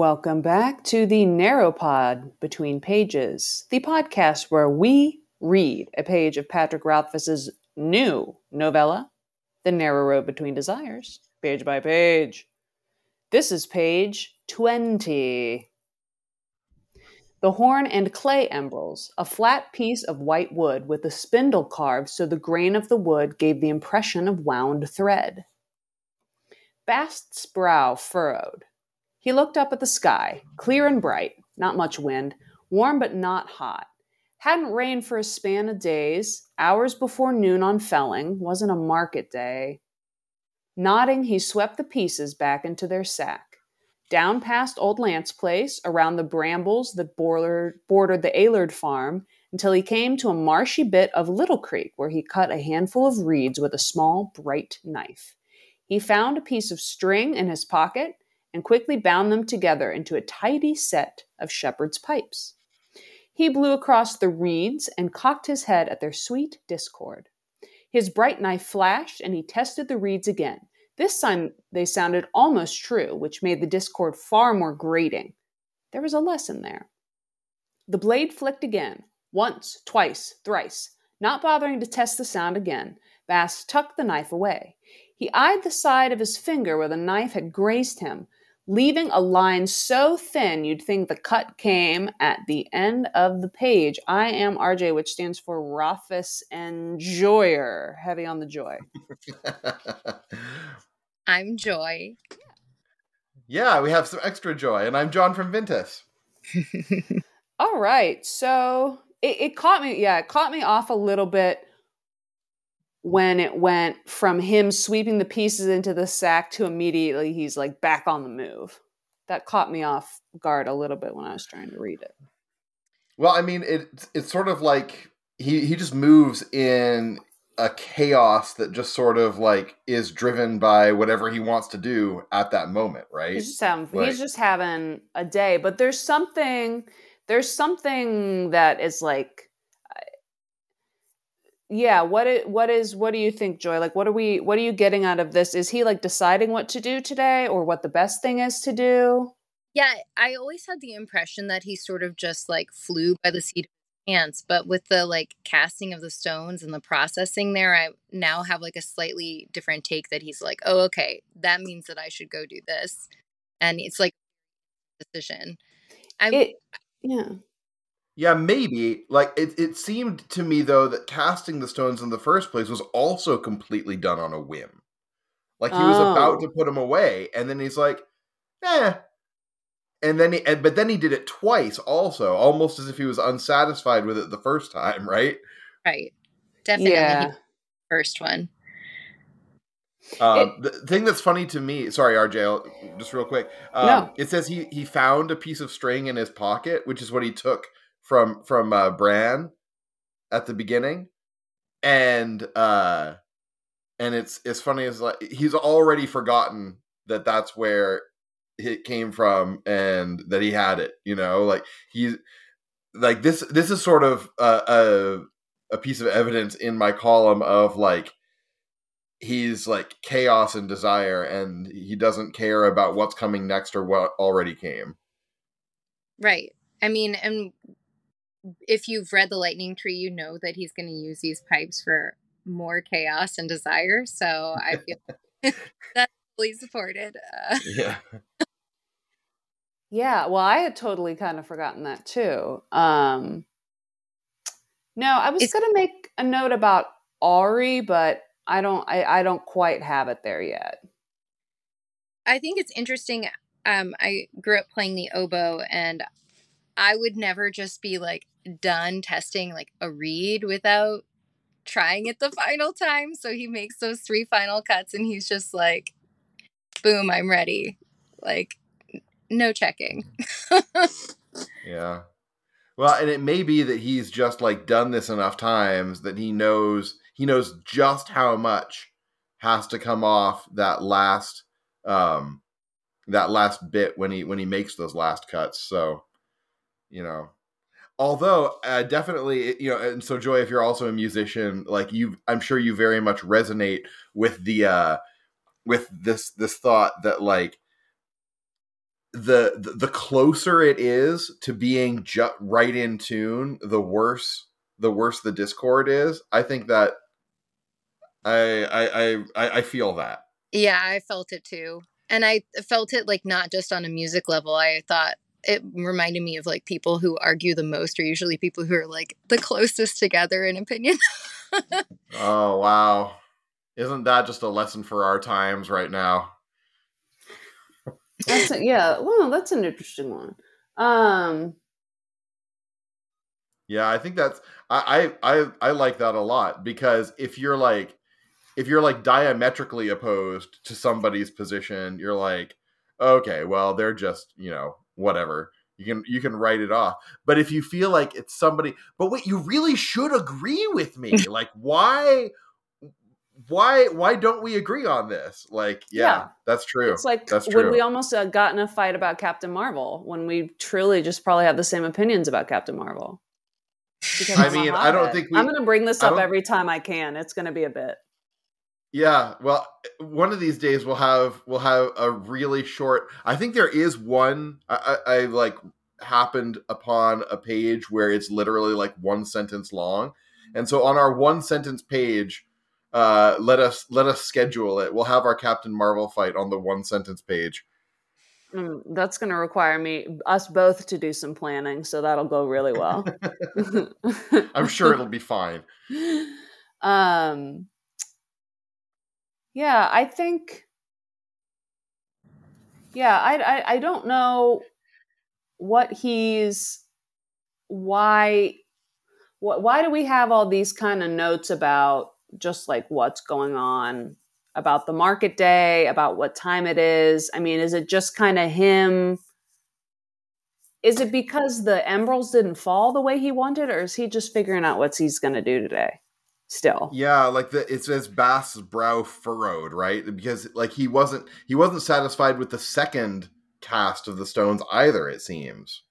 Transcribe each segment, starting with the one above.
Welcome back to the Narrow Pod Between Pages, the podcast where we read a page of Patrick Rothfuss's new novella, The Narrow Road Between Desires, page by page. This is page 20. The horn and clay embrels, a flat piece of white wood with a spindle carved so the grain of the wood gave the impression of wound thread. Bast's brow furrowed. He looked up at the sky, clear and bright, not much wind, warm but not hot. Hadn't rained for a span of days, hours before noon on Felling, wasn't a market day. Nodding, he swept the pieces back into their sack. Down past Old Lance Place, around the brambles that bordered, the Aylard farm, until he came to a marshy bit of Little Creek where he cut a handful of reeds with a small, bright knife. He found a piece of string in his pocket and quickly bound them together into a tidy set of shepherd's pipes. He blew across the reeds and cocked his head at their sweet discord. His bright knife flashed, and he tested the reeds again. This time they sounded almost true, which made the discord far more grating. There was a lesson there. The blade flicked again, once, twice, thrice. Not bothering to test the sound again, Bast tucked the knife away. He eyed the side of his finger where the knife had grazed him, leaving a line so thin you'd think the cut came at the end of the page. I am RJ, which stands for Rothfuss Enjoyer. Heavy on the joy. I'm Joy. Yeah, we have some extra joy, and I'm John from Vintus. All right, so it, it caught me. Yeah, it caught me off a little bit when it went from him sweeping the pieces into the sack to immediately he's like back on the move. That caught me off guard a little bit when I was trying to read it. Well, I mean, it it's sort of like he he just moves in a chaos that just sort of like is driven by whatever he wants to do at that moment, right? He's just having like, he's just having a day, but there's something there's something that is like yeah what is, what is what do you think joy? Like what are we what are you getting out of this? Is he like deciding what to do today or what the best thing is to do? Yeah i always had the impression that he sort of just like flew by the seat of his pants but with the like casting of the stones and the processing there i now have like a slightly different take that he's like oh okay that means that i should go do this. And it's like decision. I it, yeah yeah, maybe. Like it, it seemed to me though that casting the stones in the first place was also completely done on a whim. Like he was oh. about to put them away, and then he's like, "Eh." And then he, but then he did it twice, also, almost as if he was unsatisfied with it the first time, right? Right. Definitely. Yeah. First one. Uh, it, the thing that's funny to me, sorry, RJ, I'll, just real quick. Um, no. It says he he found a piece of string in his pocket, which is what he took from from uh, Bran at the beginning, and uh, and it's it's funny as like he's already forgotten that that's where it came from and that he had it. You know, like he's like this. This is sort of a, a a piece of evidence in my column of like he's like chaos and desire and he doesn't care about what's coming next or what already came right i mean and if you've read the lightning tree you know that he's going to use these pipes for more chaos and desire so i feel that's fully supported uh, yeah. Yeah well i had totally kind of forgotten that too um. No i was going to make a note about Auri but i don't I, I don't quite have it there yet. I think it's interesting um i grew up playing the oboe and I would never just be like done testing like a reed without trying it the final time. So he makes those three final cuts and he's just like, boom, I'm ready. Like, no checking. yeah. Well, and it may be that he's just like done this enough times that he knows he knows just how much has to come off that last um that last bit when he when he makes those last cuts. So you know although uh, definitely you know and so joy if you're also a musician like you i'm sure you very much resonate with the uh with this this thought that like the, the closer it is to being just right in tune, the worse the worse the discord is. I think that I I I I feel that. Yeah, I felt it too. And I felt it like not just on a music level. I thought it reminded me of like people who argue the most are usually people who are like the closest together in opinion. oh wow. Isn't that just a lesson for our times right now? That's a, yeah. Well, that's an interesting one. Um, yeah, I think that's I, I I I like that a lot because if you're like if you're like diametrically opposed to somebody's position, you're like, okay, well, they're just, you know, whatever. You can you can write it off. But if you feel like it's somebody, but wait, you really should agree with me. like why why why don't we agree on this? Like, yeah, yeah. that's true. It's like that's when we almost uh, got in a fight about Captain Marvel when we truly just probably have the same opinions about Captain Marvel. Because I mean, I don't think we, I'm going to bring this up every time I can. It's going to be a bit. Yeah, well, one of these days we'll have we'll have a really short. I think there is one I, I, I like happened upon a page where it's literally like one sentence long, and so on our one sentence page, uh, let us let us schedule it. We'll have our Captain Marvel fight on the one sentence page. Mm, that's going to require me us both to do some planning, so that'll go really well. I'm sure it'll be fine. Um yeah, I think. Yeah, I, I I don't know what he's why what why do we have all these kind of notes about just like what's going on about the market day about what time it is i mean is it just kind of him is it because the emeralds didn't fall the way he wanted or is he just figuring out what he's going to do today still. Yeah, like the it says Bast's brow furrowed, right? Because like he wasn't he wasn't satisfied with the second cast of the stones either, it seems.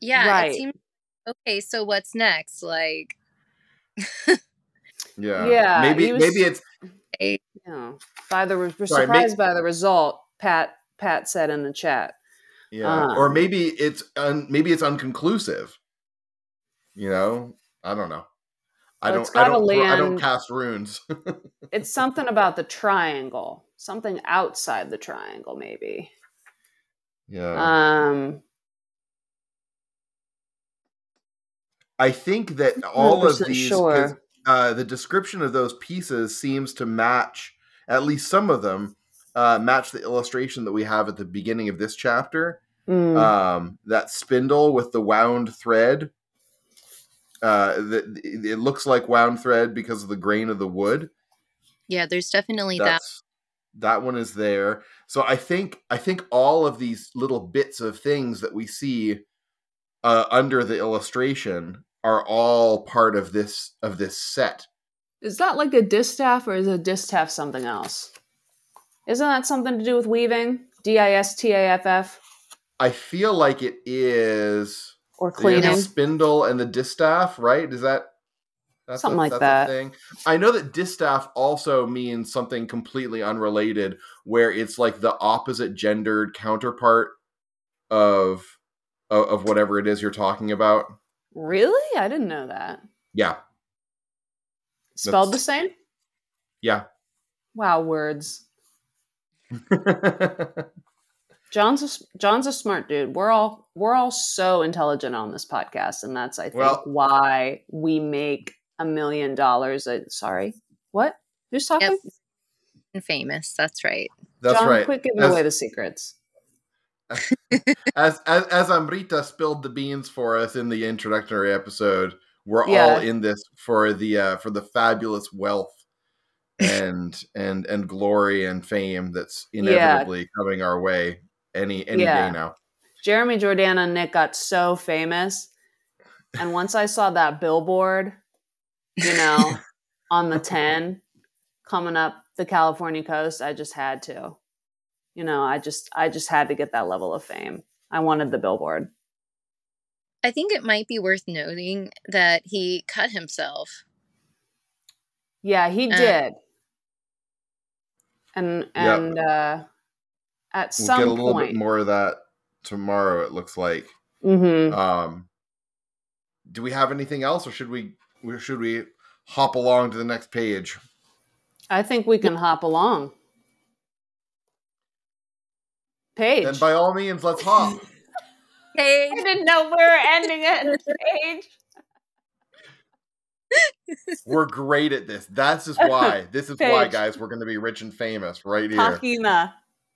Yeah, right. it seems okay, so what's next? Like Yeah. Yeah. Maybe was, maybe it's you know, by the we're Sorry, surprised may- by the result, Pat Pat said in the chat. Yeah. Um, or maybe it's un, maybe it's unconclusive. You know? I don't know. I don't. I don't. Land, I don't cast runes. it's something about the triangle. Something outside the triangle, maybe. Yeah. Um. I think that all of these, sure. uh, the description of those pieces seems to match at least some of them uh, match the illustration that we have at the beginning of this chapter. Mm. Um, that spindle with the wound thread uh, the, it looks like wound thread because of the grain of the wood. Yeah, there's definitely That's, that. That one is there. So I think I think all of these little bits of things that we see uh, under the illustration are all part of this of this set. Is that like a distaff or is a distaff something else? Isn't that something to do with weaving? D I S T A F F. I feel like it is or cleaning. The spindle and the distaff, right? Is that that's something a, like that? Thing. I know that distaff also means something completely unrelated, where it's like the opposite gendered counterpart of of, of whatever it is you're talking about. Really, I didn't know that. Yeah. Spelled That's, the same. Yeah. Wow, words. John's a, John's a smart dude. We're all we're all so intelligent on this podcast, and that's I think well, why we make a million dollars. Sorry, what? Who's talking? Yep. Famous. That's right. That's John, right. Quit giving as, away the secrets. as, as as Amrita spilled the beans for us in the introductory episode, we're yeah. all in this for the uh, for the fabulous wealth and and and glory and fame that's inevitably yeah. coming our way any any yeah. day now. Jeremy Jordan and Nick got so famous, and once I saw that billboard, you know, on the ten coming up the California coast, I just had to. You know, I just I just had to get that level of fame. I wanted the billboard. I think it might be worth noting that he cut himself. Yeah, he uh, did. And and yep. uh at we'll some get a little point, bit more of that tomorrow. It looks like. Mm-hmm. Um, do we have anything else, or should we? Should we hop along to the next page? I think we can hop along. Page. Then by all means, let's hop. Page. I didn't know we were ending it. Page. we're great at this. That's just why. This is Page. why, guys, we're going to be rich and famous right here. Takina.